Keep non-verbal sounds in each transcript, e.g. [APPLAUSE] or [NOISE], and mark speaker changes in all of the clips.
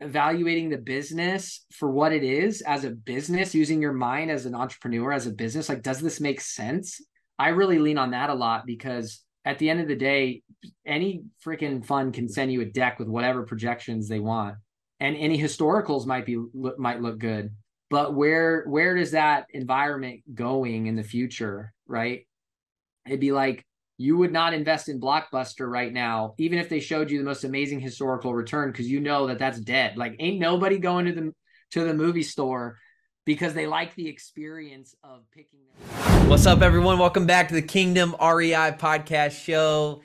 Speaker 1: evaluating the business for what it is as a business, using your mind as an entrepreneur, as a business. Like, does this make sense? I really lean on that a lot because at the end of the day, any freaking fund can send you a deck with whatever projections they want, and any historicals might be might look good. But where where does that environment going in the future, right? It'd be like you would not invest in Blockbuster right now, even if they showed you the most amazing historical return, because you know that that's dead. Like, ain't nobody going to the to the movie store because they like the experience of picking.
Speaker 2: Them. What's up, everyone? Welcome back to the Kingdom REI podcast show.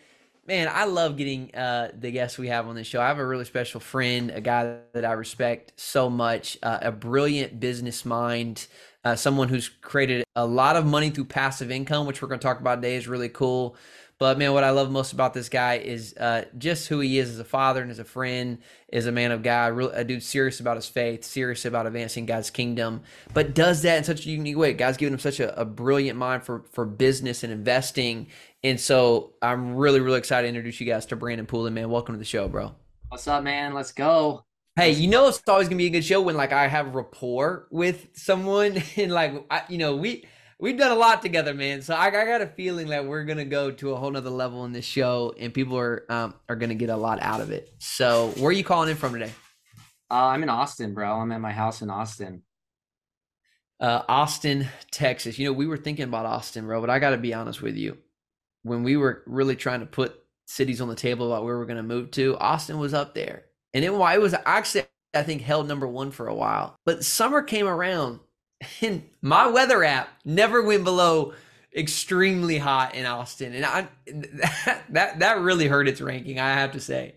Speaker 2: Man, I love getting uh, the guests we have on this show. I have a really special friend, a guy that I respect so much, uh, a brilliant business mind uh, someone who's created a lot of money through passive income, which we're going to talk about today, is really cool. But man, what I love most about this guy is uh, just who he is as a father and as a friend, as a man of God, a dude serious about his faith, serious about advancing God's kingdom, but does that in such a unique way. God's given him such a, a brilliant mind for for business and investing, and so I'm really really excited to introduce you guys to Brandon Poulin. Man, welcome to the show, bro.
Speaker 1: What's up, man? Let's go.
Speaker 2: Hey, you know it's always gonna be a good show when like I have rapport with someone [LAUGHS] and like I, you know we we've done a lot together, man. So I, I, got a feeling that we're gonna go to a whole nother level in this show, and people are um, are gonna get a lot out of it. So where are you calling in from today?
Speaker 1: Uh, I'm in Austin, bro. I'm at my house in Austin.
Speaker 2: Uh, Austin, Texas. You know, we were thinking about Austin, bro, but I got to be honest with you. When we were really trying to put cities on the table about where we're going to move to, Austin was up there. And it, it was actually, I think, held number one for a while. But summer came around, [LAUGHS] and my weather app never went below extremely hot in Austin, and I that [LAUGHS] that, that really hurt its ranking. I have to say,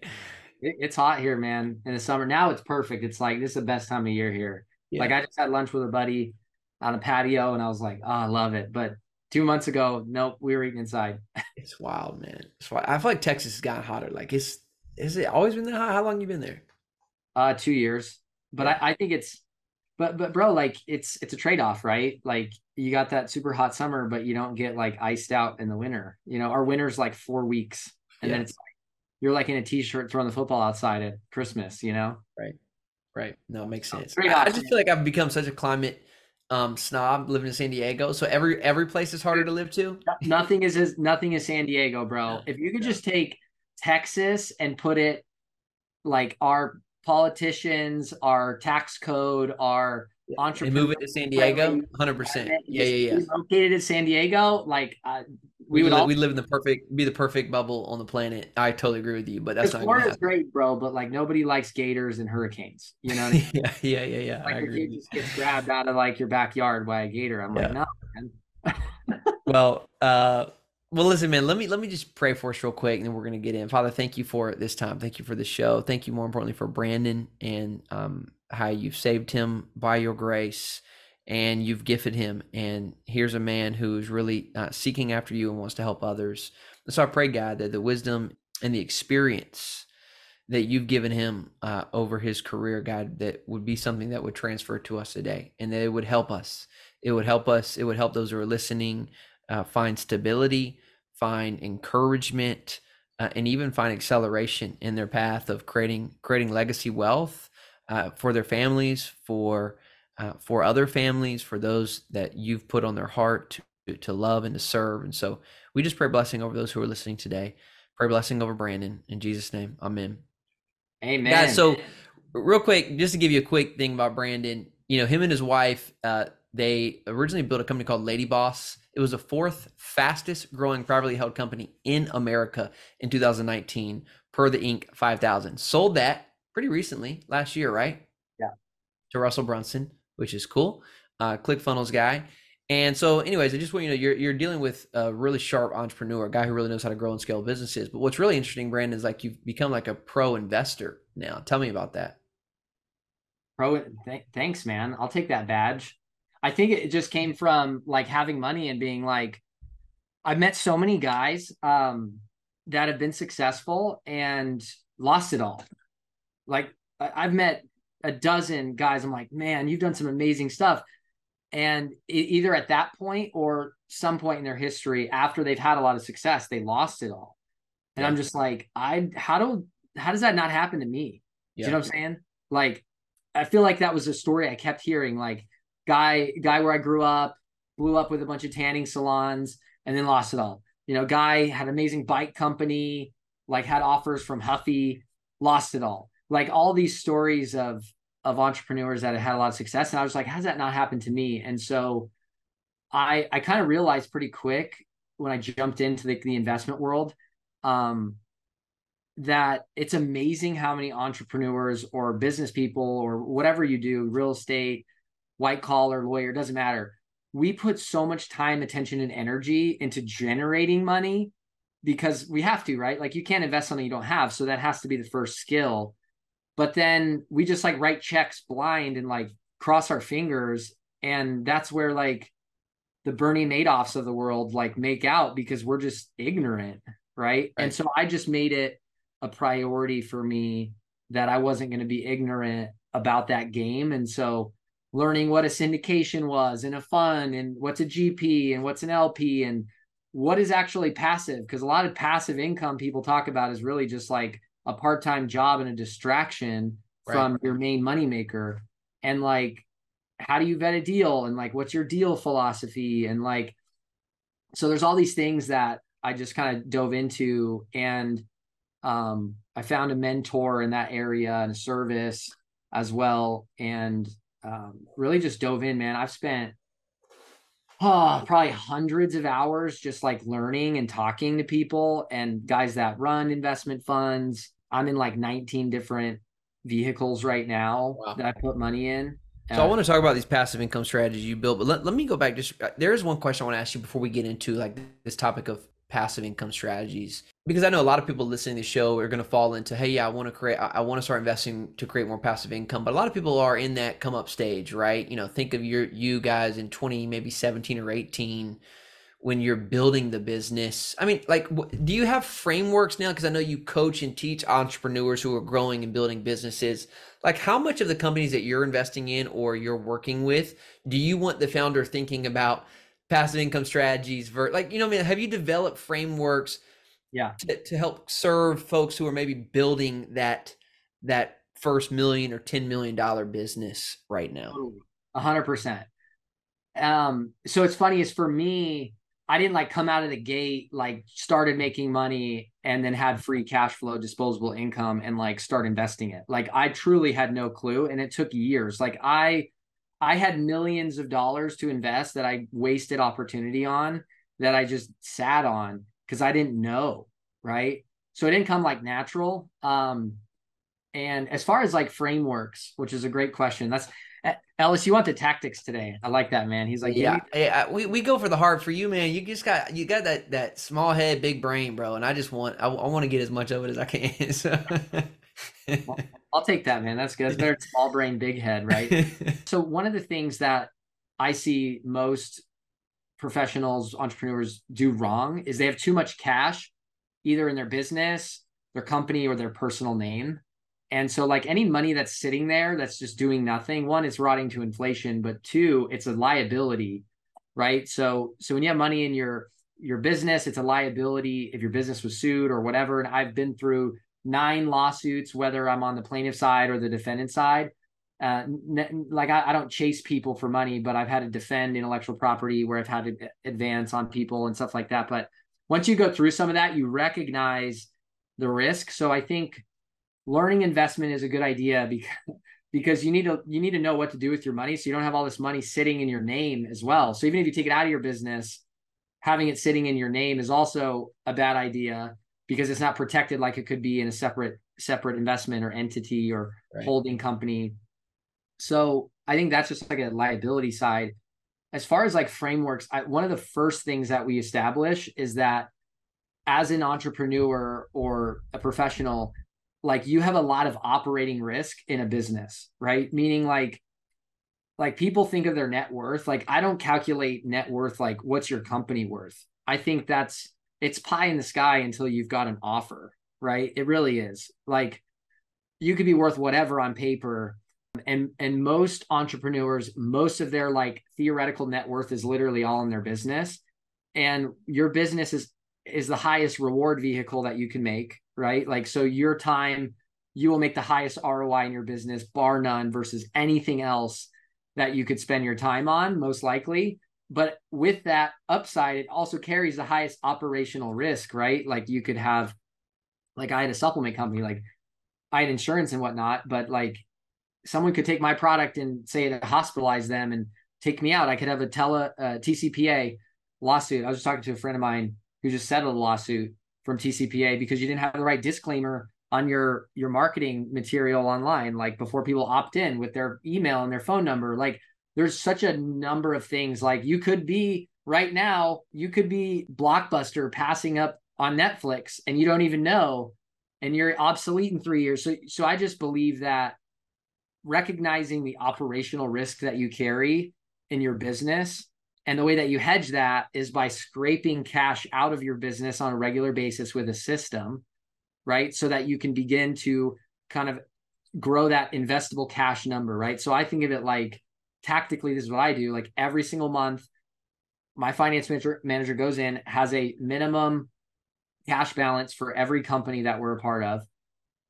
Speaker 1: it's hot here, man. In the summer, now it's perfect. It's like this is the best time of year here. Yeah. Like I just had lunch with a buddy on a patio, and I was like, oh, I love it. But two months ago, nope, we were eating inside. [LAUGHS]
Speaker 2: it's wild, man. It's wild. I feel like Texas has gotten hotter. Like it's is it always been that? How long you been there?
Speaker 1: Uh, two years. But yeah. I, I think it's, but but bro, like it's it's a trade off, right? Like you got that super hot summer, but you don't get like iced out in the winter. You know, our winter's like four weeks, and yeah. then it's like you're like in a t-shirt throwing the football outside at Christmas. You know?
Speaker 2: Right. Right. No, it makes sense. I, I just feel like I've become such a climate um snob living in San Diego. So every every place is harder to live to.
Speaker 1: Nothing is as nothing is San Diego, bro. If you could just take Texas and put it like our politicians, our tax code, our
Speaker 2: entrepreneurs. move it to San Diego, hundred percent. Yeah, yeah, yeah.
Speaker 1: Located in San Diego, like uh,
Speaker 2: we, we would. Live, all, we live in the perfect, be the perfect bubble on the planet. I totally agree with you, but that's not.
Speaker 1: Florida's great, bro, but like nobody likes gators and hurricanes. You know? I
Speaker 2: mean? [LAUGHS] yeah, yeah, yeah, yeah.
Speaker 1: Like I your kid just gets grabbed out of like your backyard by a gator. I'm yeah. like, no. [LAUGHS]
Speaker 2: well, uh, well, listen, man. Let me let me just pray for us real quick, and then we're gonna get in. Father, thank you for this time. Thank you for the show. Thank you, more importantly, for Brandon and um, how you've saved him by your grace, and you've gifted him. And here's a man who is really uh, seeking after you and wants to help others. So I pray, God, that the wisdom and the experience that you've given him uh, over his career, God, that would be something that would transfer to us today, and that it would help us. It would help us. It would help those who are listening uh, find stability, find encouragement, uh, and even find acceleration in their path of creating creating legacy wealth uh, for their families, for uh, for other families, for those that you've put on their heart to, to love and to serve. And so we just pray blessing over those who are listening today. Pray blessing over Brandon in Jesus' name. Amen.
Speaker 1: Amen.
Speaker 2: Guys, so real quick, just to give you a quick thing about Brandon, you know, him and his wife, uh, they originally built a company called Lady Boss. It was the fourth fastest growing privately held company in America in 2019 per the Inc. 5000. Sold that pretty recently, last year, right?
Speaker 1: Yeah.
Speaker 2: To Russell Brunson, which is cool. Uh, ClickFunnels guy. And so, anyways, I just want you to know you're you're dealing with a really sharp entrepreneur, a guy who really knows how to grow and scale businesses. But what's really interesting, Brandon, is like you've become like a pro investor now. Tell me about that.
Speaker 1: Pro, th- thanks, man. I'll take that badge. I think it just came from like having money and being like, I've met so many guys um, that have been successful and lost it all. Like I've met a dozen guys. I'm like, man, you've done some amazing stuff. And either at that point or some point in their history, after they've had a lot of success, they lost it all. And yeah. I'm just like, I how do how does that not happen to me? Yeah. You know what I'm saying? Like I feel like that was a story I kept hearing. Like guy, guy where I grew up, blew up with a bunch of tanning salons and then lost it all. You know, guy had amazing bike company, like had offers from Huffy, lost it all. Like all these stories of of entrepreneurs that had had a lot of success. And I was like, how's that not happened to me? And so I I kind of realized pretty quick when I jumped into the, the investment world um, that it's amazing how many entrepreneurs or business people or whatever you do, real estate, white collar, lawyer, doesn't matter. We put so much time, attention, and energy into generating money because we have to, right? Like you can't invest something you don't have. So that has to be the first skill. But then we just like write checks blind and like cross our fingers. And that's where like the Bernie Madoffs of the world like make out because we're just ignorant, right? right? And so I just made it a priority for me that I wasn't going to be ignorant about that game. And so learning what a syndication was and a fund and what's a GP and what's an LP and what is actually passive because a lot of passive income people talk about is really just like a part-time job and a distraction right. from your main moneymaker. And like how do you vet a deal? And like what's your deal philosophy? And like so there's all these things that I just kind of dove into. And um I found a mentor in that area and a service as well. And um really just dove in man I've spent oh, probably hundreds of hours just like learning and talking to people and guys that run investment funds. I'm in like 19 different vehicles right now wow. that I put money in.
Speaker 2: So uh, I want to talk about these passive income strategies you built, but let, let me go back. Just uh, there is one question I want to ask you before we get into like this topic of passive income strategies because I know a lot of people listening to the show are going to fall into, hey, yeah, I want to create, I, want to start investing to create more passive income. But a lot of people are in that come up stage, right? You know, think of your you guys in twenty, maybe seventeen or eighteen, when you're building the business. I mean, like, do you have frameworks now? Because I know you coach and teach entrepreneurs who are growing and building businesses. Like, how much of the companies that you're investing in or you're working with do you want the founder thinking about? Passive income strategies ver- like you know I mean? Have you developed frameworks
Speaker 1: yeah.
Speaker 2: to, to help serve folks who are maybe building that that first million or 10 million dollar business right now?
Speaker 1: A hundred percent. Um so it's funny is for me i didn't like come out of the gate like started making money and then had free cash flow disposable income and like start investing it. Like i truly had no clue and it took years. Like i I had millions of dollars to invest that I wasted opportunity on that I just sat on because I didn't know, right? So it didn't come like natural. Um, and as far as like frameworks, which is a great question, that's Ellis. You want the tactics today? I like that, man. He's like,
Speaker 2: yeah, yeah. We, we go for the hard for you, man. You just got you got that that small head, big brain, bro. And I just want I, I want to get as much of it as I can. [LAUGHS] So.
Speaker 1: well, I'll take that, man. That's good. That's better [LAUGHS] small brain, big head, right? [LAUGHS] so one of the things that I see most professionals, entrepreneurs do wrong is they have too much cash, either in their business, their company, or their personal name. And so, like any money that's sitting there that's just doing nothing, one, it's rotting to inflation, but two, it's a liability, right? So, so when you have money in your your business, it's a liability if your business was sued or whatever. And I've been through nine lawsuits, whether I'm on the plaintiff side or the defendant side. Uh, n- like I, I, don't chase people for money, but I've had to defend intellectual property where I've had to advance on people and stuff like that. But once you go through some of that, you recognize the risk. So I think learning investment is a good idea [LAUGHS] because because you need to you need to know what to do with your money so you don't have all this money sitting in your name as well. So even if you take it out of your business, having it sitting in your name is also a bad idea because it's not protected like it could be in a separate separate investment or entity or right. holding company. So I think that's just like a liability side. As far as like frameworks, I, one of the first things that we establish is that as an entrepreneur or a professional, like you have a lot of operating risk in a business, right? Meaning like like people think of their net worth. Like I don't calculate net worth like what's your company worth. I think that's it's pie in the sky until you've got an offer, right? It really is. Like you could be worth whatever on paper. And and most entrepreneurs, most of their like theoretical net worth is literally all in their business. And your business is is the highest reward vehicle that you can make, right? Like so your time you will make the highest ROI in your business, bar none, versus anything else that you could spend your time on, most likely. But with that upside, it also carries the highest operational risk, right? Like you could have, like I had a supplement company, like I had insurance and whatnot, but like someone could take my product and say to hospitalize them and take me out. I could have a tele TCPA lawsuit. I was just talking to a friend of mine who just settled a lawsuit from TCPA because you didn't have the right disclaimer on your your marketing material online like before people opt in with their email and their phone number like there's such a number of things like you could be right now you could be blockbuster passing up on Netflix and you don't even know and you're obsolete in 3 years so so I just believe that recognizing the operational risk that you carry in your business and the way that you hedge that is by scraping cash out of your business on a regular basis with a system, right? So that you can begin to kind of grow that investable cash number, right? So I think of it like tactically, this is what I do. Like every single month, my finance manager, manager goes in, has a minimum cash balance for every company that we're a part of,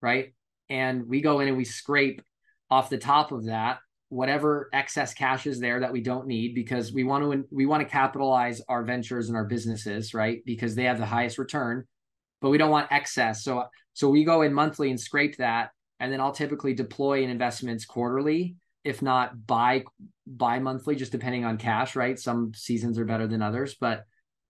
Speaker 1: right? And we go in and we scrape off the top of that whatever excess cash is there that we don't need because we want to we want to capitalize our ventures and our businesses right because they have the highest return but we don't want excess so so we go in monthly and scrape that and then I'll typically deploy in investments quarterly if not bi bi monthly just depending on cash right some seasons are better than others but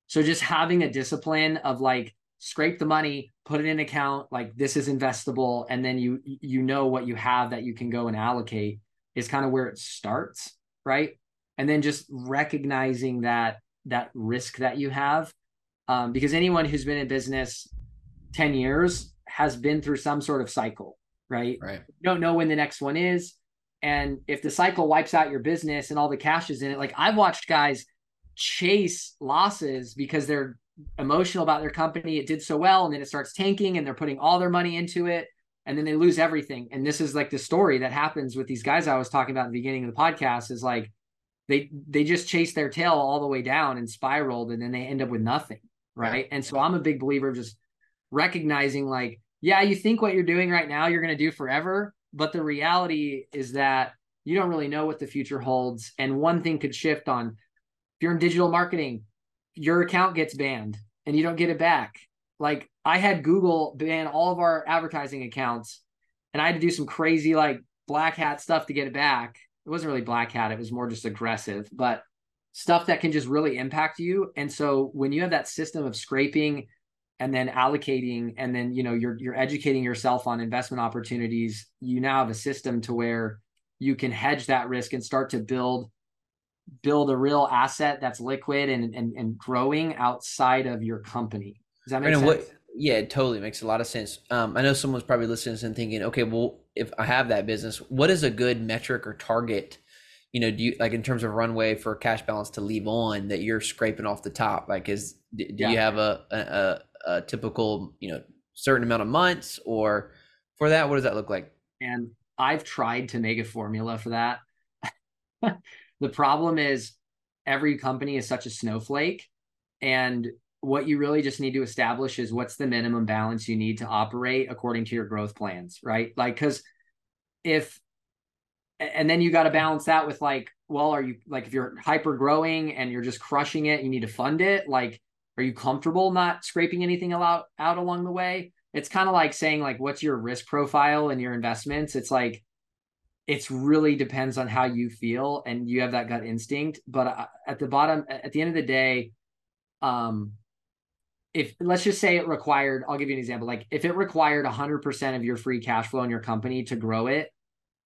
Speaker 1: so just having a discipline of like scrape the money put it in account like this is investable and then you you know what you have that you can go and allocate is kind of where it starts, right? And then just recognizing that that risk that you have, um, because anyone who's been in business ten years has been through some sort of cycle, right?
Speaker 2: Right.
Speaker 1: You don't know when the next one is, and if the cycle wipes out your business and all the cash is in it, like I've watched guys chase losses because they're emotional about their company. It did so well, and then it starts tanking, and they're putting all their money into it and then they lose everything. And this is like the story that happens with these guys I was talking about in the beginning of the podcast is like they they just chase their tail all the way down and spiraled and then they end up with nothing. Right. And so I'm a big believer of just recognizing like, yeah, you think what you're doing right now you're gonna do forever, but the reality is that you don't really know what the future holds. And one thing could shift on if you're in digital marketing, your account gets banned and you don't get it back like I had Google ban all of our advertising accounts and I had to do some crazy like black hat stuff to get it back. It wasn't really black hat, it was more just aggressive, but stuff that can just really impact you. And so when you have that system of scraping and then allocating and then you know you're you're educating yourself on investment opportunities, you now have a system to where you can hedge that risk and start to build build a real asset that's liquid and and, and growing outside of your company does that make sense? What,
Speaker 2: yeah, it totally makes a lot of sense. Um, I know someone's probably listening and thinking, okay, well, if I have that business, what is a good metric or target? You know, do you like in terms of runway for cash balance to leave on that you're scraping off the top? Like, is do yeah. you have a, a a typical you know certain amount of months or for that? What does that look like?
Speaker 1: And I've tried to make a formula for that. [LAUGHS] the problem is every company is such a snowflake and what you really just need to establish is what's the minimum balance you need to operate according to your growth plans, right? Like, because if, and then you got to balance that with like, well, are you like, if you're hyper growing and you're just crushing it, you need to fund it. Like, are you comfortable not scraping anything out, out along the way? It's kind of like saying, like, what's your risk profile and your investments? It's like, it's really depends on how you feel and you have that gut instinct. But uh, at the bottom, at the end of the day, um, if let's just say it required, I'll give you an example. Like if it required 100% of your free cash flow in your company to grow it,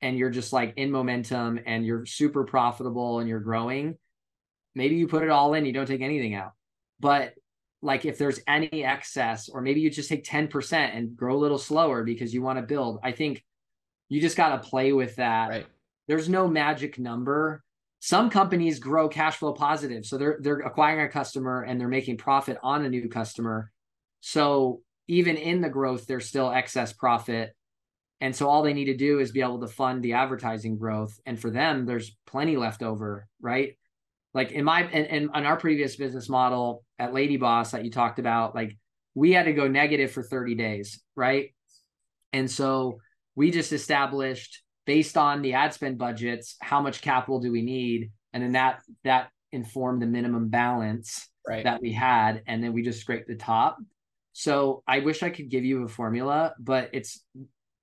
Speaker 1: and you're just like in momentum and you're super profitable and you're growing, maybe you put it all in, you don't take anything out. But like if there's any excess, or maybe you just take 10% and grow a little slower because you want to build, I think you just got to play with that.
Speaker 2: Right.
Speaker 1: There's no magic number some companies grow cash flow positive so they're they're acquiring a customer and they're making profit on a new customer so even in the growth there's still excess profit and so all they need to do is be able to fund the advertising growth and for them there's plenty left over right like in my in, in, our previous business model at lady boss that you talked about like we had to go negative for 30 days right and so we just established based on the ad spend budgets, how much capital do we need? And then that that informed the minimum balance
Speaker 2: right.
Speaker 1: that we had. And then we just scraped the top. So I wish I could give you a formula, but it's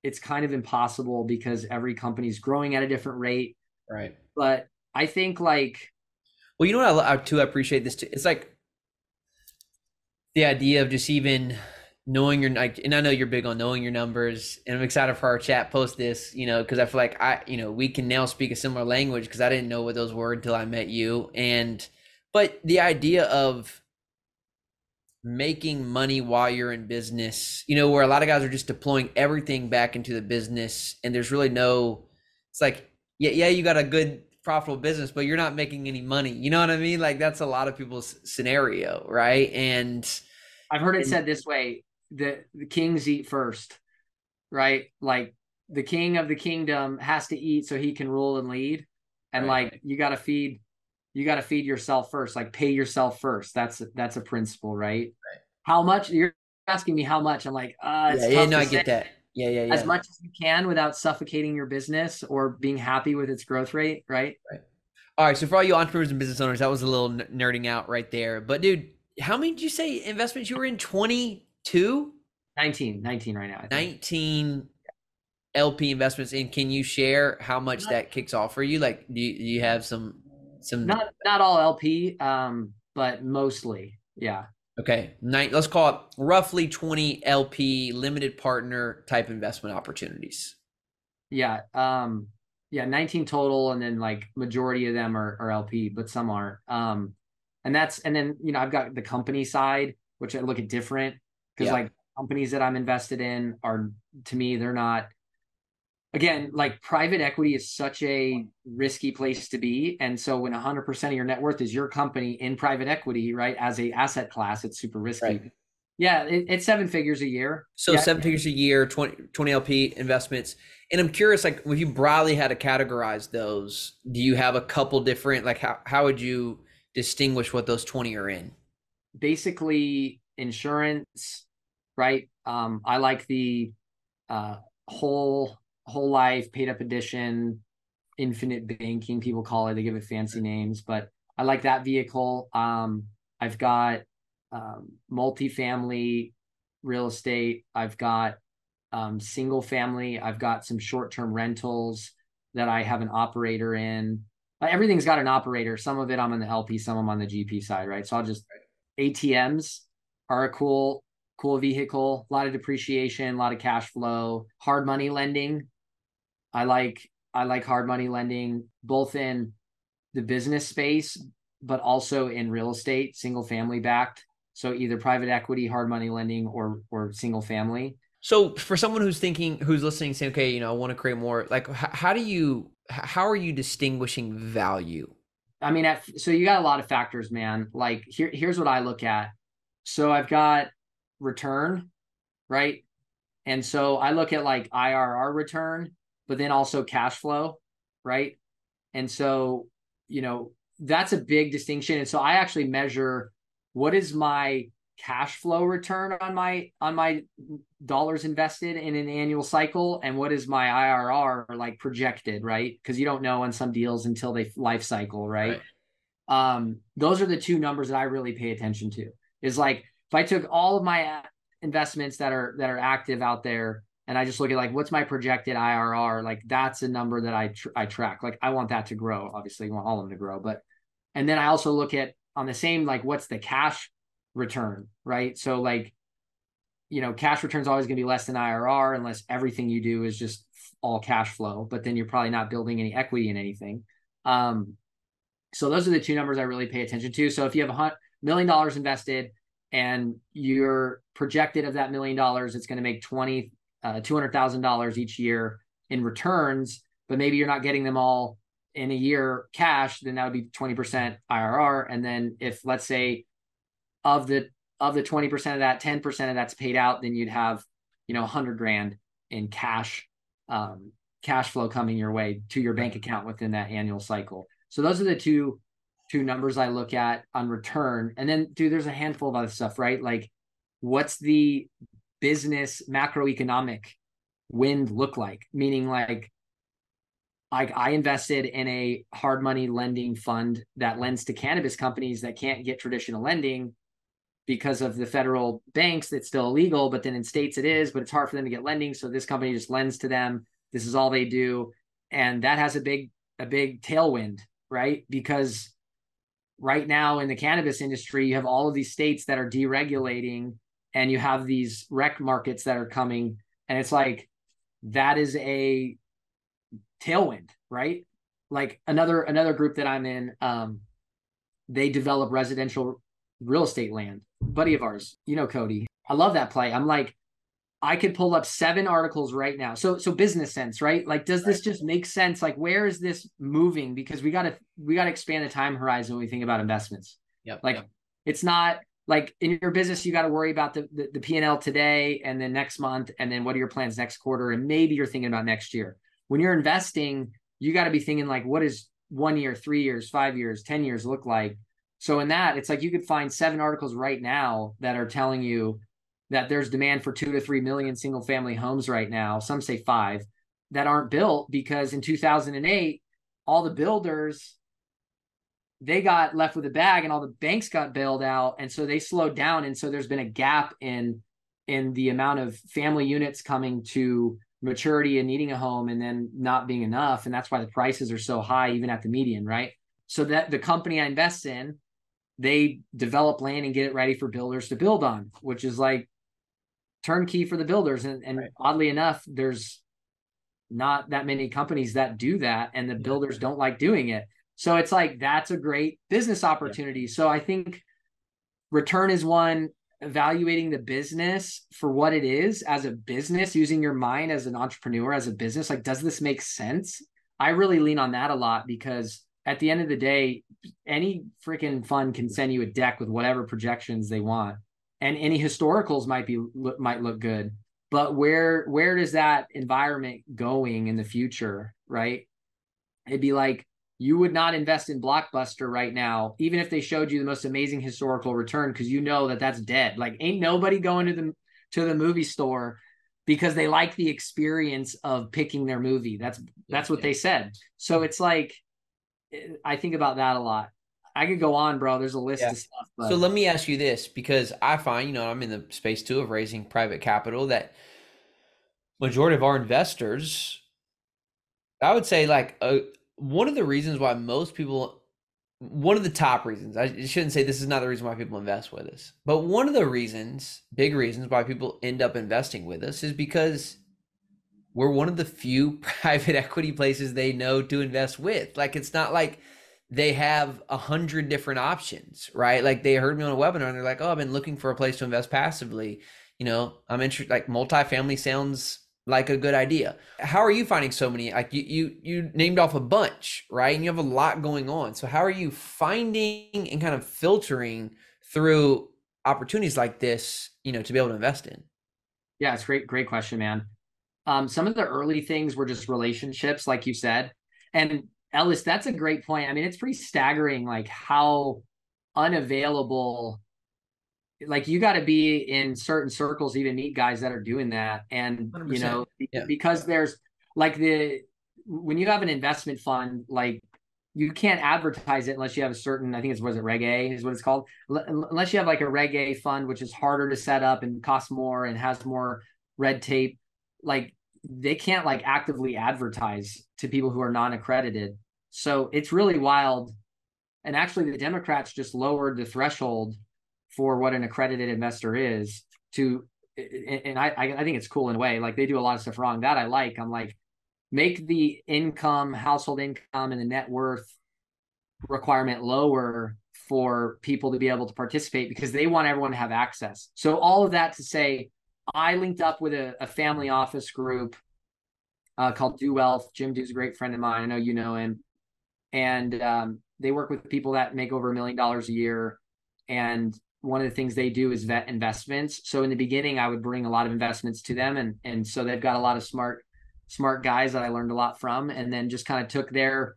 Speaker 1: it's kind of impossible because every company's growing at a different rate.
Speaker 2: Right.
Speaker 1: But I think like
Speaker 2: well, you know what I, I too appreciate this too. It's like the idea of just even knowing your like and I know you're big on knowing your numbers and I'm excited for our chat post this, you know, because I feel like I, you know, we can now speak a similar language because I didn't know what those were until I met you. And but the idea of making money while you're in business, you know, where a lot of guys are just deploying everything back into the business and there's really no it's like, yeah, yeah, you got a good profitable business, but you're not making any money. You know what I mean? Like that's a lot of people's scenario, right? And
Speaker 1: I've heard it said this way the the kings eat first, right? Like the king of the kingdom has to eat so he can rule and lead, and right. like you got to feed, you got to feed yourself first. Like pay yourself first. That's that's a principle, right?
Speaker 2: right.
Speaker 1: How much you're asking me? How much? I'm like, uh,
Speaker 2: yeah, yeah, no, I get that. Yeah, yeah, yeah.
Speaker 1: As much as you can without suffocating your business or being happy with its growth rate, right?
Speaker 2: Right. All right. So for all you entrepreneurs and business owners, that was a little nerding out right there. But dude, how many did you say investments you were in? 20 two
Speaker 1: 19 19 right now
Speaker 2: 19 lp investments and can you share how much not, that kicks off for you like do you, do you have some some
Speaker 1: not not all lp um but mostly yeah
Speaker 2: okay Nine, let's call it roughly 20 lp limited partner type investment opportunities
Speaker 1: yeah um yeah 19 total and then like majority of them are, are lp but some aren't um and that's and then you know i've got the company side which i look at different because yeah. like companies that I'm invested in are to me they're not again like private equity is such a risky place to be and so when 100% of your net worth is your company in private equity right as a asset class it's super risky right. yeah it, it's seven figures a year
Speaker 2: so
Speaker 1: yeah.
Speaker 2: seven figures a year 20, 20 lp investments and i'm curious like if you broadly had to categorize those do you have a couple different like how, how would you distinguish what those 20 are in
Speaker 1: basically insurance right? Um, I like the uh, whole whole life paid up addition, infinite banking. People call it. They give it fancy names, but I like that vehicle. Um, I've got um, multifamily real estate. I've got um, single family. I've got some short term rentals that I have an operator in. Uh, everything's got an operator. Some of it I'm on the LP, some I'm on the GP side, right? So I'll just ATMs are a cool cool vehicle, a lot of depreciation, a lot of cash flow, hard money lending. I like I like hard money lending both in the business space but also in real estate, single family backed. So either private equity, hard money lending or or single family.
Speaker 2: So for someone who's thinking who's listening saying okay, you know, I want to create more like how, how do you how are you distinguishing value?
Speaker 1: I mean, at, so you got a lot of factors, man. Like here here's what I look at. So I've got return, right? And so I look at like IRR return, but then also cash flow, right? And so, you know, that's a big distinction. And so I actually measure what is my cash flow return on my on my dollars invested in an annual cycle and what is my IRR like projected, right? Because you don't know on some deals until they life cycle, right? right? Um, those are the two numbers that I really pay attention to. Is like if I took all of my investments that are that are active out there and I just look at like what's my projected IRR, like that's a number that I tr- I track. Like I want that to grow. Obviously, you want all of them to grow, but and then I also look at on the same like what's the cash return, right? So like you know, cash return is always going to be less than IRR unless everything you do is just all cash flow, but then you're probably not building any equity in anything. Um, so those are the two numbers I really pay attention to. So if you have a million dollars invested and you're projected of that million dollars, it's going to make 20, uh, $200,000 each year in returns, but maybe you're not getting them all in a year cash, then that would be 20% IRR. And then if let's say of the, of the 20% of that, 10% of that's paid out, then you'd have, you know, hundred grand in cash, um, cash flow coming your way to your bank account within that annual cycle. So those are the two two numbers I look at on return. And then, dude, there's a handful of other stuff, right? Like, what's the business macroeconomic wind look like? Meaning like like I invested in a hard money lending fund that lends to cannabis companies that can't get traditional lending because of the federal banks that's still illegal, but then in states it is, but it's hard for them to get lending. So this company just lends to them. This is all they do. And that has a big, a big tailwind, right? Because right now in the cannabis industry, you have all of these states that are deregulating and you have these rec markets that are coming. And it's like that is a tailwind, right? Like another another group that I'm in, um, they develop residential real estate land. Buddy of ours, you know Cody. I love that play. I'm like, I could pull up seven articles right now. So so business sense, right? Like, does this just make sense? Like, where is this moving? Because we gotta we gotta expand the time horizon when we think about investments.
Speaker 2: Yeah.
Speaker 1: Like
Speaker 2: yep.
Speaker 1: it's not like in your business, you got to worry about the, the the P&L today and then next month, and then what are your plans next quarter? And maybe you're thinking about next year. When you're investing, you got to be thinking like, what is one year, three years, five years, 10 years look like? So in that, it's like you could find seven articles right now that are telling you that there's demand for two to three million single family homes right now. Some say five that aren't built because in 2008, all the builders they got left with a bag and all the banks got bailed out and so they slowed down and so there's been a gap in in the amount of family units coming to maturity and needing a home and then not being enough and that's why the prices are so high even at the median right so that the company i invest in they develop land and get it ready for builders to build on which is like turnkey for the builders. And, and right. oddly enough, there's not that many companies that do that, and the builders don't like doing it. So it's like that's a great business opportunity. Yeah. So I think return is one evaluating the business for what it is as a business using your mind as an entrepreneur as a business like does this make sense i really lean on that a lot because at the end of the day any freaking fund can send you a deck with whatever projections they want and any historicals might be might look good but where where does that environment going in the future right it'd be like you would not invest in blockbuster right now even if they showed you the most amazing historical return because you know that that's dead like ain't nobody going to the to the movie store because they like the experience of picking their movie that's that's what they said so it's like i think about that a lot I could go on, bro. There's a list yeah. of stuff.
Speaker 2: But... So let me ask you this because I find, you know, I'm in the space too of raising private capital that majority of our investors, I would say like uh, one of the reasons why most people, one of the top reasons, I shouldn't say this is not the reason why people invest with us, but one of the reasons, big reasons why people end up investing with us is because we're one of the few [LAUGHS] private equity places they know to invest with. Like it's not like they have a hundred different options, right? Like they heard me on a webinar and they're like, "Oh, I've been looking for a place to invest passively." You know, I'm interested. Like multifamily sounds like a good idea. How are you finding so many? Like you, you, you named off a bunch, right? And you have a lot going on. So how are you finding and kind of filtering through opportunities like this? You know, to be able to invest in.
Speaker 1: Yeah, it's great, great question, man. Um, some of the early things were just relationships, like you said, and Ellis, that's a great point. I mean, it's pretty staggering, like how unavailable. Like you got to be in certain circles, even meet guys that are doing that, and 100%. you know, yeah. because there's like the when you have an investment fund, like you can't advertise it unless you have a certain. I think it's was it Reg A is what it's called. L- unless you have like a Reg A fund, which is harder to set up and costs more and has more red tape. Like they can't like actively advertise to people who are non-accredited. So it's really wild. And actually, the Democrats just lowered the threshold for what an accredited investor is to, and I I think it's cool in a way. Like they do a lot of stuff wrong that I like. I'm like, make the income, household income, and the net worth requirement lower for people to be able to participate because they want everyone to have access. So all of that to say, I linked up with a, a family office group uh, called Do Wealth. Jim Do's a great friend of mine. I know you know him. And um, they work with people that make over a million dollars a year. And one of the things they do is vet investments. So in the beginning, I would bring a lot of investments to them, and and so they've got a lot of smart smart guys that I learned a lot from, and then just kind of took their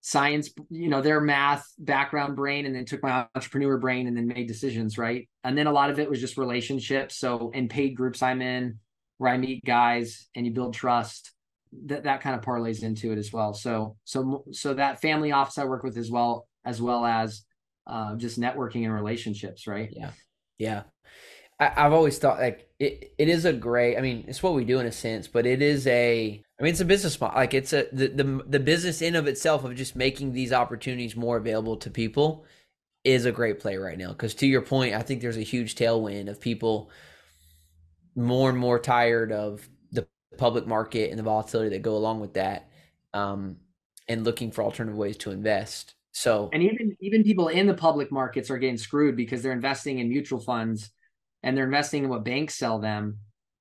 Speaker 1: science, you know, their math background brain, and then took my entrepreneur brain, and then made decisions right. And then a lot of it was just relationships. So in paid groups I'm in, where I meet guys and you build trust. That that kind of parlays into it as well. So so so that family office I work with as well as well as uh, just networking and relationships, right?
Speaker 2: Yeah, yeah. I, have always thought like it, it is a great. I mean, it's what we do in a sense, but it is a. I mean, it's a business model. Like it's a the the the business in of itself of just making these opportunities more available to people is a great play right now. Because to your point, I think there's a huge tailwind of people more and more tired of the public market and the volatility that go along with that, um, and looking for alternative ways to invest. So
Speaker 1: and even even people in the public markets are getting screwed because they're investing in mutual funds and they're investing in what banks sell them.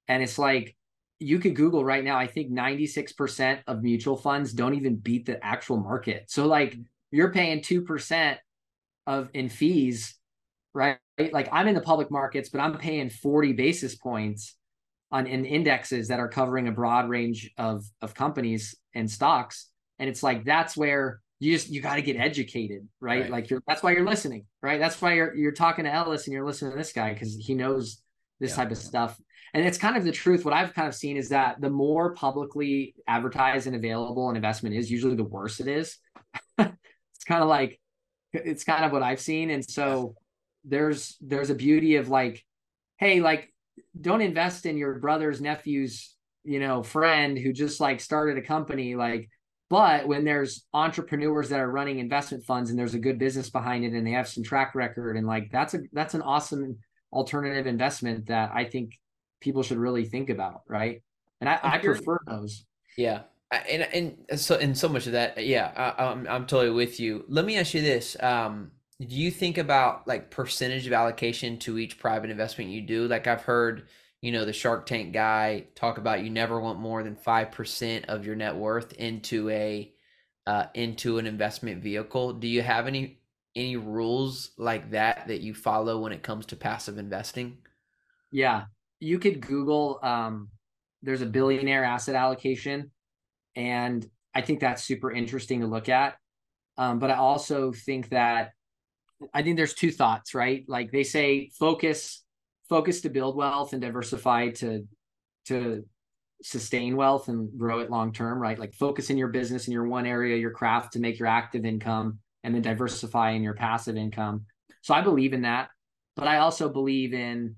Speaker 1: And it's like you could Google right now, I think 96% of mutual funds don't even beat the actual market. So like mm-hmm. you're paying 2% of in fees, right? Like I'm in the public markets, but I'm paying 40 basis points on in indexes that are covering a broad range of of companies and stocks. And it's like that's where you just you got to get educated right? right, like you're that's why you're listening right? That's why you're you're talking to ellis and you're listening to this guy because he knows this yeah. type of stuff. And it's kind of the truth. What i've kind of seen is that the more publicly advertised and available an investment is usually the worse it is. [LAUGHS] It's kind of like it's kind of what i've seen. And so there's there's a beauty of like hey like don't invest in your brother's nephew's you know friend who just like started a company. Like but when there's entrepreneurs that are running investment funds and there's a good business behind it and they have some track record and like that's a that's an awesome alternative investment that I think people should really think about, right? And I, I prefer those.
Speaker 2: Yeah. And and so and so much of that, yeah, I, I'm I'm totally with you. Let me ask you this: um, Do you think about like percentage of allocation to each private investment you do? Like I've heard you know the shark tank guy talk about you never want more than 5% of your net worth into a uh, into an investment vehicle. Do you have any any rules like that that you follow when it comes to passive investing?
Speaker 1: Yeah. You could google um, there's a billionaire asset allocation and i think that's super interesting to look at. Um, but i also think that i think there's two thoughts right? Like they say focus focus to build wealth and diversify to to sustain wealth and grow it long term right? Like focus in your business in your one area your craft to make your active income and then diversify in your passive income. So i believe in that but i also believe in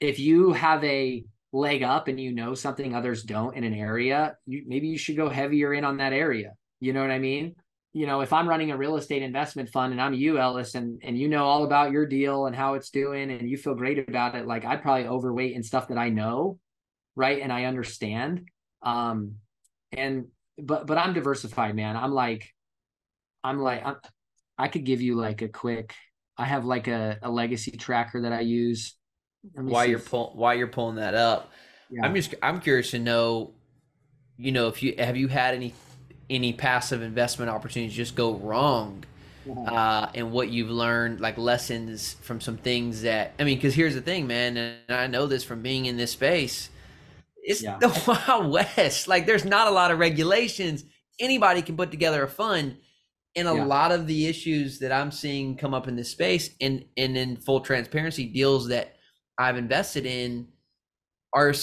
Speaker 1: if you have a leg up and you know something others don't in an area you maybe you should go heavier in on that area. You know what i mean you know, if I'm running a real estate investment fund and I'm you, Ellis, and and you know all about your deal and how it's doing, and you feel great about it, like I'd probably overweight in stuff that I know, right, and I understand. Um, and but but I'm diversified, man. I'm like, I'm like, I'm, I could give you like a quick. I have like a, a legacy tracker that I use.
Speaker 2: Why you're pulling why you're pulling that up? Yeah. I'm just I'm curious to know, you know, if you have you had any any passive investment opportunities just go wrong uh, and what you've learned like lessons from some things that i mean because here's the thing man and i know this from being in this space it's yeah. the [LAUGHS] wild west like there's not a lot of regulations anybody can put together a fund and a yeah. lot of the issues that i'm seeing come up in this space and and in full transparency deals that i've invested in are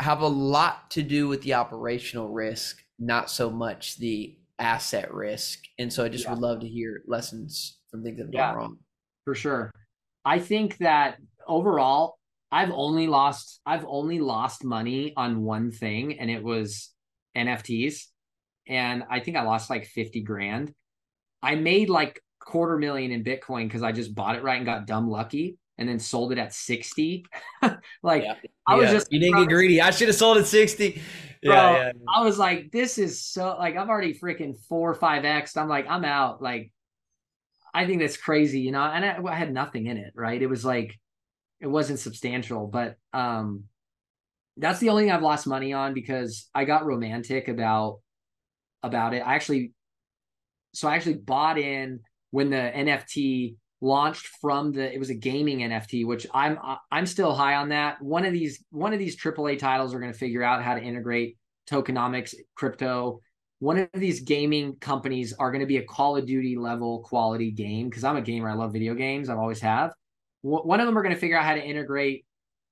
Speaker 2: have a lot to do with the operational risk not so much the asset risk. And so I just yeah. would love to hear lessons from things that have yeah, gone wrong.
Speaker 1: For sure. I think that overall, I've only lost I've only lost money on one thing and it was NFTs. And I think I lost like 50 grand. I made like quarter million in Bitcoin because I just bought it right and got dumb lucky and then sold it at 60. [LAUGHS] like yeah. I was just
Speaker 2: you didn't get [LAUGHS] greedy. I should have sold at 60.
Speaker 1: Bro, yeah, yeah, I was like, this is so like I'm already freaking four or five X. I'm like, I'm out. Like, I think that's crazy, you know. And I, I, had nothing in it, right? It was like, it wasn't substantial, but um, that's the only thing I've lost money on because I got romantic about about it. I actually, so I actually bought in when the NFT launched from the it was a gaming NFT, which I'm I'm still high on that. One of these one of these AAA titles are going to figure out how to integrate tokenomics, crypto. One of these gaming companies are going to be a Call of Duty level quality game because I'm a gamer. I love video games. I've always have. One of them are going to figure out how to integrate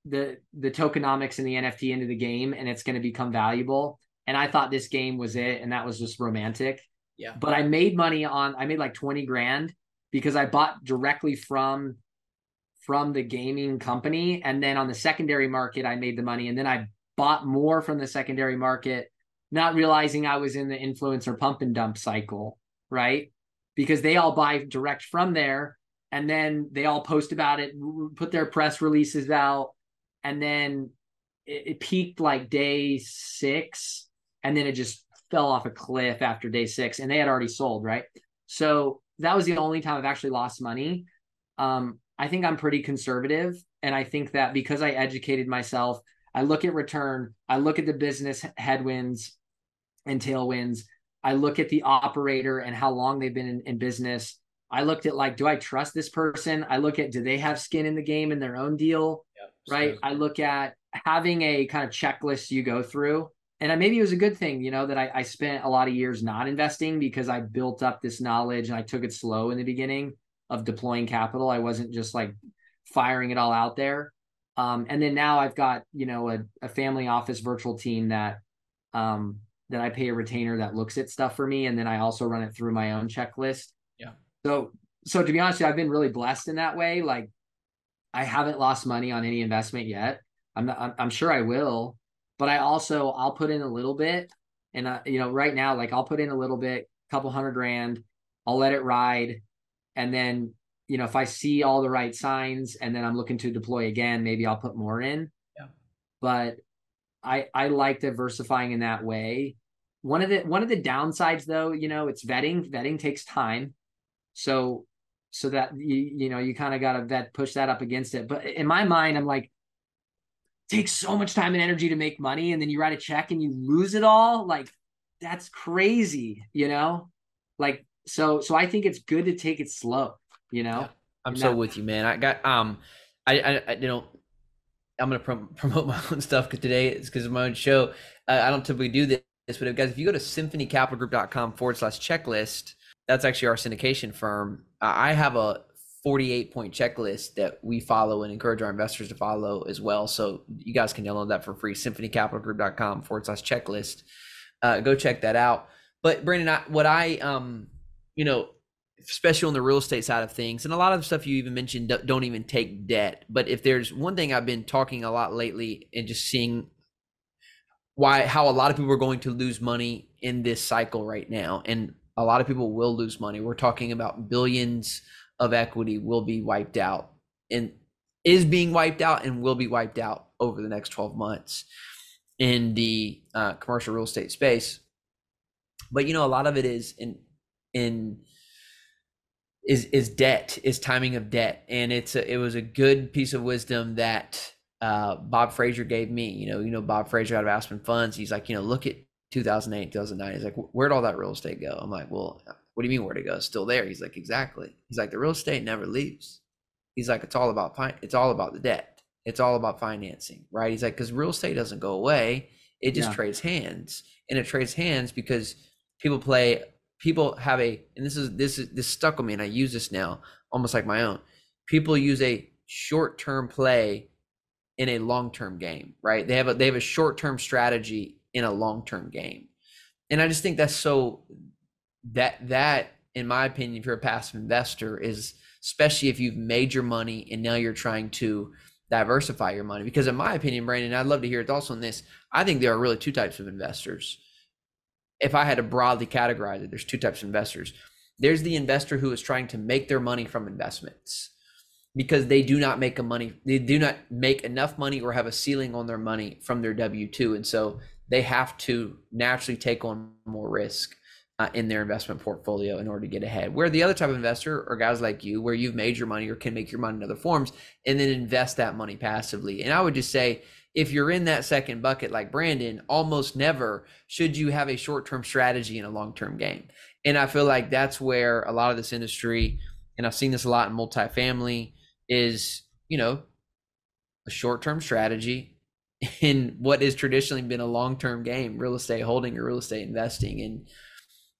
Speaker 1: the the tokenomics and the NFT into the game and it's going to become valuable. And I thought this game was it, and that was just romantic.
Speaker 2: Yeah.
Speaker 1: But I made money on I made like 20 grand because I bought directly from from the gaming company. And then on the secondary market, I made the money. And then I bought more from the secondary market, not realizing I was in the influencer pump and dump cycle, right? Because they all buy direct from there and then they all post about it, put their press releases out, and then it, it peaked like day six, and then it just fell off a cliff after day six, and they had already sold, right? So that was the only time I've actually lost money. Um, I think I'm pretty conservative, and I think that because I educated myself, I look at return, I look at the business headwinds and tailwinds, I look at the operator and how long they've been in, in business I looked at like, do I trust this person? I look at do they have skin in the game in their own deal? Yep, right. I look at having a kind of checklist you go through. And maybe it was a good thing, you know, that I, I spent a lot of years not investing because I built up this knowledge and I took it slow in the beginning of deploying capital. I wasn't just like firing it all out there. Um, and then now I've got, you know, a, a family office virtual team that um, that I pay a retainer that looks at stuff for me. And then I also run it through my own checklist.
Speaker 2: Yeah.
Speaker 1: So, so to be honest, I've been really blessed in that way. Like, I haven't lost money on any investment yet. I'm not, I'm, I'm sure I will, but I also I'll put in a little bit, and uh, you know, right now, like I'll put in a little bit, couple hundred grand. I'll let it ride, and then you know, if I see all the right signs, and then I'm looking to deploy again, maybe I'll put more in.
Speaker 2: Yeah.
Speaker 1: But I I like diversifying in that way. One of the one of the downsides though, you know, it's vetting. Vetting takes time. So so that you you know you kind of got to vet push that up against it. But in my mind, I'm like, takes so much time and energy to make money, and then you write a check and you lose it all. Like that's crazy, you know. Like so so I think it's good to take it slow. You know. Yeah,
Speaker 2: I'm so with you, man. I got um, I I, I you know. I'm gonna prom- [LAUGHS] promote my own stuff because today. It's because of my own show. Uh, I don't typically do this, but guys, if you go to symphonycapitalgroup.com forward slash checklist, that's actually our syndication firm. I have a 48 point checklist that we follow and encourage our investors to follow as well. So you guys can download that for free. Symphonycapitalgroup.com forward slash checklist. Uh, go check that out. But Brandon, I, what I, um, you know, especially on the real estate side of things, and a lot of the stuff you even mentioned don't even take debt. But if there's one thing I've been talking a lot lately and just seeing why, how a lot of people are going to lose money in this cycle right now. And a lot of people will lose money. We're talking about billions of equity will be wiped out and is being wiped out and will be wiped out over the next 12 months in the uh, commercial real estate space. But you know, a lot of it is in in is is debt, is timing of debt, and it's a, it was a good piece of wisdom that uh, Bob Fraser gave me. You know, you know Bob Fraser out of Aspen Funds. He's like, you know, look at 2008, 2009. He's like, where'd all that real estate go? I'm like, well, what do you mean where'd it go? Still there. He's like, exactly. He's like, the real estate never leaves. He's like, it's all about it's all about the debt. It's all about financing, right? He's like, because real estate doesn't go away. It just yeah. trades hands, and it trades hands because people play. People have a, and this is this is this stuck with me, and I use this now almost like my own. People use a short term play in a long term game, right? They have a they have a short term strategy in a long term game. And I just think that's so that that in my opinion, if you're a passive investor, is especially if you've made your money and now you're trying to diversify your money. Because in my opinion, Brandon, I'd love to hear your thoughts on this. I think there are really two types of investors. If I had to broadly categorize it, there's two types of investors. There's the investor who is trying to make their money from investments because they do not make a money they do not make enough money or have a ceiling on their money from their W2 and so they have to naturally take on more risk uh, in their investment portfolio in order to get ahead. Where the other type of investor are guys like you, where you've made your money or can make your money in other forms and then invest that money passively. And I would just say, if you're in that second bucket like Brandon, almost never should you have a short term strategy in a long term game. And I feel like that's where a lot of this industry, and I've seen this a lot in multifamily, is, you know, a short term strategy in what has traditionally been a long term game, real estate holding or real estate investing. And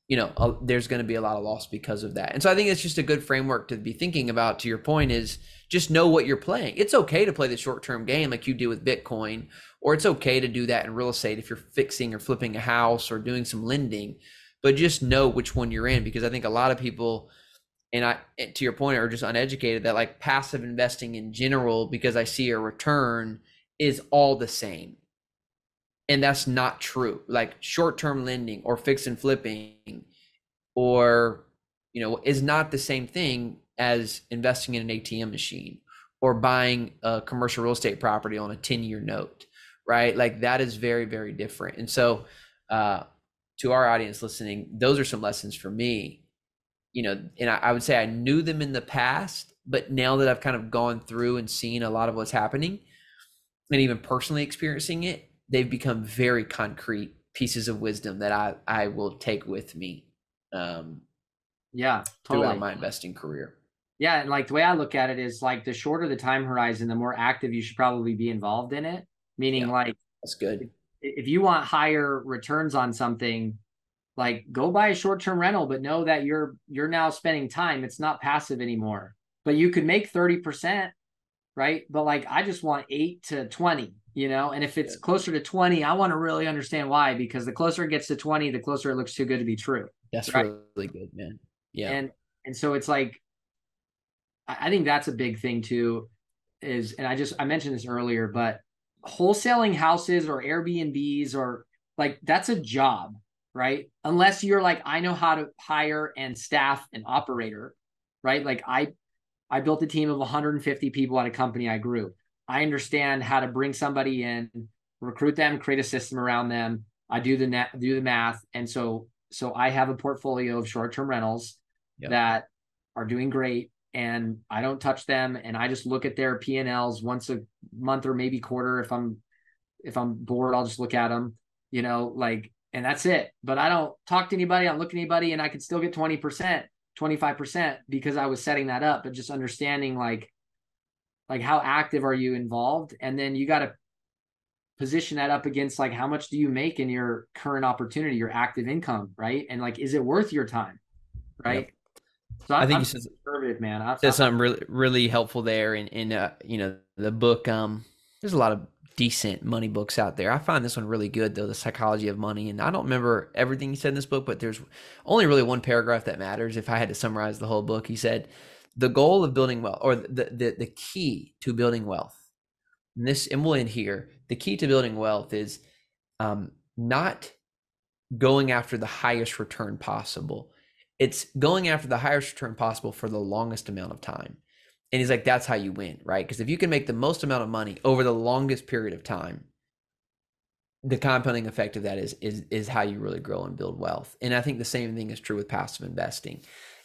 Speaker 2: you know, there's going to be a lot of loss because of that. And so I think it's just a good framework to be thinking about. To your point, is just know what you're playing. It's okay to play the short term game like you do with Bitcoin, or it's okay to do that in real estate if you're fixing or flipping a house or doing some lending. But just know which one you're in because I think a lot of people, and I, to your point, are just uneducated that like passive investing in general, because I see a return, is all the same and that's not true. Like short-term lending or fix and flipping or you know is not the same thing as investing in an atm machine or buying a commercial real estate property on a 10-year note right? Like that is very very different. And so uh to our audience listening those are some lessons for me. You know and I, I would say i knew them in the past but now that i've kind of gone through and seen a lot of what's happening and even personally experiencing it they've become very concrete pieces of wisdom that I I will take with me. Um,
Speaker 1: yeah, totally.
Speaker 2: throughout my investing career.
Speaker 1: Yeah, and like the way I look at it is like the shorter the time horizon, the more active you should probably be involved in it. Meaning, yeah, like
Speaker 2: that's good.
Speaker 1: If, if you want higher returns on something, like go buy a short term rental, but know that you're you're now spending time. It's not passive anymore. But you could make thirty percent, right? But like I just want eight to twenty you know? And if it's closer to 20 i want to really understand why because the closer it gets to 20 the closer it looks too good to be true
Speaker 2: that's right? really good man. Yeah.
Speaker 1: And and so it's like i think that's a big thing too is and i just i mentioned this earlier but wholesaling houses or airbnbs or like that's a job right? Unless you're like i know how to hire and staff an operator right? Like i i built a team of 150 people at a company i grew I understand how to bring somebody in, recruit them, create a system around them. I do the net, do the math, and so so I have a portfolio of short term rentals yep. that are doing great, and I don't touch them, and I just look at their P and Ls once a month or maybe quarter. If I'm if I'm bored, I'll just look at them, you know, like, and that's it. But I don't talk to anybody, I don't look at anybody, and I can still get twenty percent, twenty five percent because I was setting that up, but just understanding like like how active are you involved? And then you got to position that up against like how much do you make in your current opportunity your active income right? And like is it worth your time right? Yep.
Speaker 2: so i, I think I'm you said conservative man. I, said something really really helpful there in in uh, you know the book um there's a lot of decent money books out there. I find this one really good though, the psychology of money. And I don't remember everything he said in this book, but there's only really one paragraph that matters. If I had to summarize the whole book, he said, the goal of building wealth or the, the, the key to building wealth and this and we'll end here the key to building wealth is um, not going after the highest return possible it's going after the highest return possible for the longest amount of time and he's like that's how you win right because if you can make the most amount of money over the longest period of time the compounding effect of that is is is how you really grow and build wealth and i think the same thing is true with passive investing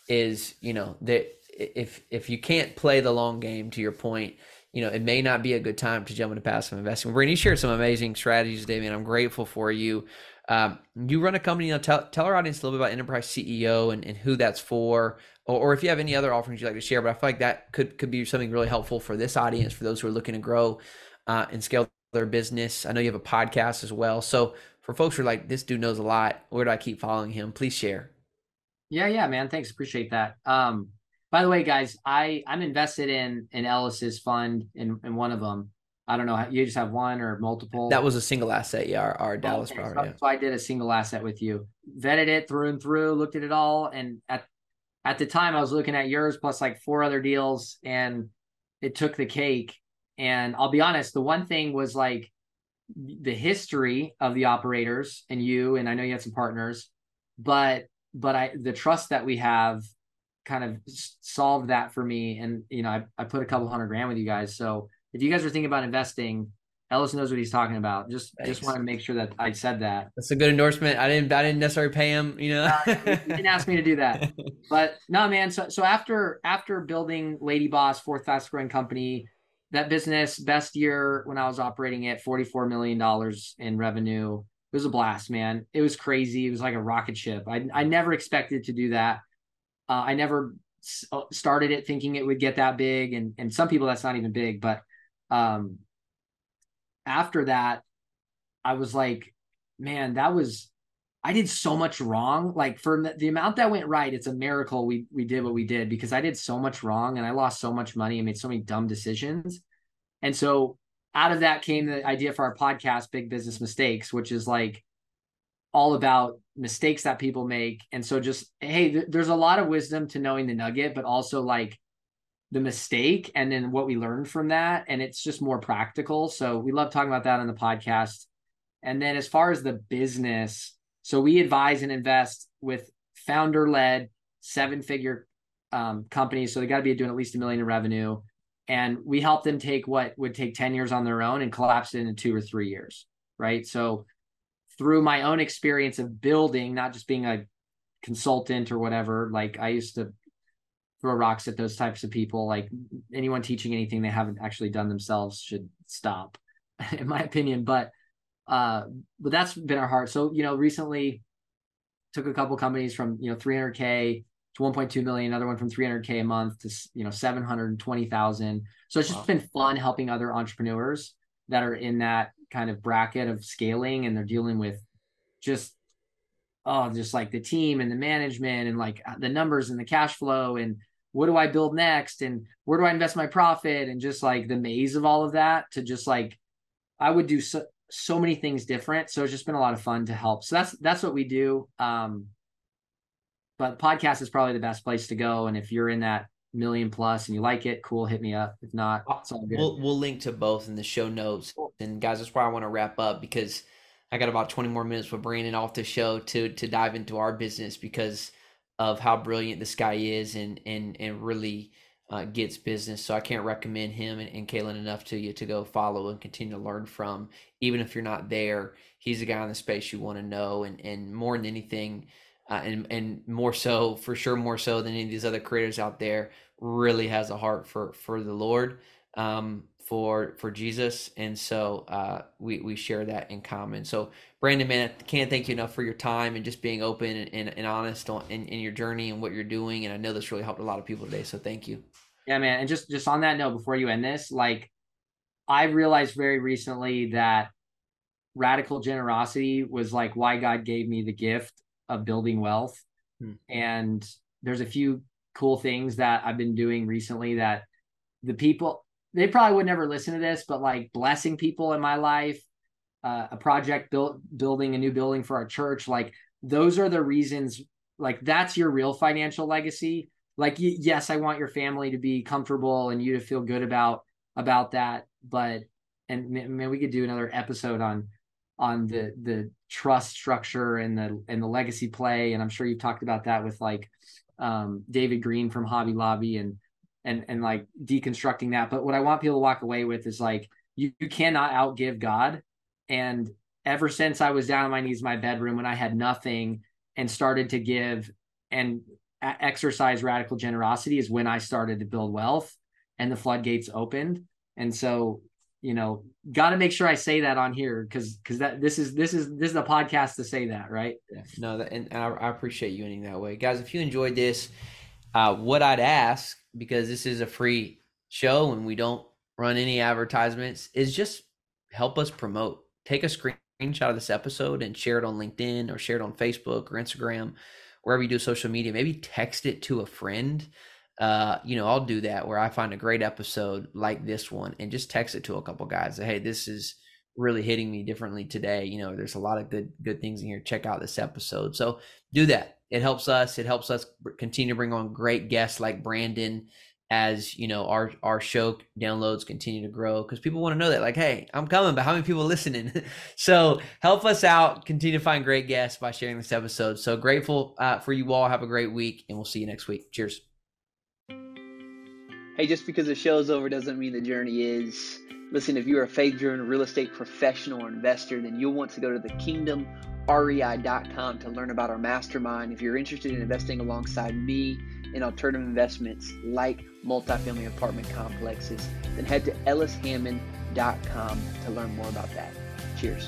Speaker 2: is you know that if if you can't play the long game, to your point, you know, it may not be a good time to jump into passive investing. You shared some amazing strategies today. I'm grateful for you. Um, you run a company, you know, tell, tell our audience a little bit about Enterprise CEO and, and who that's for, or, or, if you have any other offerings you'd like to share. But I feel like that could, could be something really helpful for this audience, for those who are looking to grow uh, and scale their business. I know you have a podcast as well. So for folks who are like, this dude knows a lot, where do I keep following him? Please share.
Speaker 1: Yeah, yeah, man. Thanks. Appreciate that. Um, by the way, guys, I I'm invested in in Ellis's fund in in one of them. I don't know. You just have one or multiple.
Speaker 2: That was a single asset, yeah. Our, our Dallas okay, property.
Speaker 1: So, yeah. so I did a single asset with you. Vetted it through and through. Looked at it all, and at at the time I was looking at yours plus like four other deals, and it took the cake. And I'll be honest, the one thing was like the history of the operators and you, and I know you had some partners, but but I the trust that we have kind of solved that for me. And, you know, I, I put a couple hundred grand with you guys. So if you guys are thinking about investing, Ellis knows what he's talking about. Just Thanks. just wanted to make sure that I said that.
Speaker 2: That's a good endorsement. I didn't I didn't necessarily pay him, you know. uh,
Speaker 1: didn't ask me to do that. [LAUGHS] But no, man. So so after after building Lady Boss, fourth fast growing company, that business best year when I was operating it, forty four million dollars in revenue. It was a blast, man. It was crazy. It was like a rocket ship. I I never expected to do that. Uh, I never uh, started it thinking it would get that big, and and some people that's not even big. But um, after that, I was like, man, that was I did so much wrong. Like for the amount that went right, it's a miracle we we did what we did because I did so much wrong and I lost so much money and made so many dumb decisions. And so out of that came the idea for our podcast, Big Business Mistakes, which is like all about mistakes that people make. And so just hey, th- there's a lot of wisdom to knowing the nugget, but also like the mistake and then what we learned from that. And it's just more practical. So we love talking about that on the podcast. And then as far as the business, so we advise and invest with founder led seven figure um, companies. So they got to be doing at least a million in revenue. And we help them take what would take 10 years on their own and collapse it into two or three years. Right. So through my own experience of building, not just being a consultant or whatever, like I used to throw rocks at those types of people. Like anyone teaching anything they haven't actually done themselves should stop, [LAUGHS] in my opinion. But uh, but that's been our heart. So you know, recently took a couple companies from you know 300k to 1.2 million, another one from 300k a month to you know 720,000. So it's just wow. been fun helping other entrepreneurs that are in that kind of bracket of scaling, and they're dealing with just oh, just like the team and the management and like the numbers and the cash flow and what do I build next and where do I invest my profit and just like the maze of all of that to just like I would do so, so many things different. So it's just been a lot of fun to help. So that's that's what we do. Um, but podcast is probably the best place to go. And if you're in that million plus and you like it, cool, hit me up. If not, it's all good.
Speaker 2: We'll we'll link to both in the show notes. And guys, that's why I want to wrap up because I got about 20 more minutes with Brandon off the show to to dive into our business because of how brilliant this guy is and and and really uh, gets business. So I can't recommend him and, and Kaelin enough to you to go follow and continue to learn from. Even if you're not there, he's a guy in the space you want to know. And and more than anything, uh, and and more so for sure, more so than any of these other creators out there, really has a heart for for the Lord. Um, for for Jesus, and so uh, we we share that in common. So Brandon, man, I can't thank you enough for your time and just being open and, and, and honest on in, in your journey and what you're doing. And I know this really helped a lot of people today. So thank you.
Speaker 1: Yeah, man. And just just on that note, before you end this, like I realized very recently that radical generosity was like why God gave me the gift of building wealth. Hmm. And there's a few cool things that I've been doing recently that the people they probably would never listen to this, but like blessing people in my life, uh, a project built building a new building for our church, like those are the reasons. Like that's your real financial legacy like yes i want your family to be comfortable and you to feel good about about that but and man we could do another episode on on the the trust structure and the and the legacy play and i'm sure you've talked about that with like um, david green from hobby lobby and and and like deconstructing that but what i want people to walk away with is like you, you cannot outgive god and ever since i was down on my knees in my bedroom when i had nothing and started to give and exercise radical generosity is when I started to build wealth and the floodgates opened. And so, you know, got to make sure I say that on here because because that this is this is this is a podcast to say that, right?
Speaker 2: Yeah. No, that, and I, I, appreciate you ending that way, guys. If you enjoyed this, uh, what I'd ask because this is a free show and we don't run any advertisements is just help us promote. Take a screenshot of this episode and share it on LinkedIn or share it on Facebook or Instagram wherever you do social media, maybe text it to a friend. Uh, you know, I'll do that where I find a great episode like this one and just text it to a couple guys. Say, hey, this is really hitting me differently today. You know, there's a lot of good good things in here. Check out this episode. So do that. It helps us. It helps us continue to bring on great guests like Brandon as you know our our show downloads continue to grow because people want to know that like hey i'm coming but how many people listening? [LAUGHS] So help us out continue to find great guests by sharing this episode. So grateful uh, for you all. Have a great week and we'll see you next week. Cheers.
Speaker 3: Hey just because the show's over doesn't mean the journey is listen if you're a faith driven real estate professional or investor then you'll want to go to the kingdom rei.com to learn about our mastermind if you're interested in investing alongside me in alternative investments like multifamily apartment complexes, then head to ellishammond.com to learn more about that. Cheers.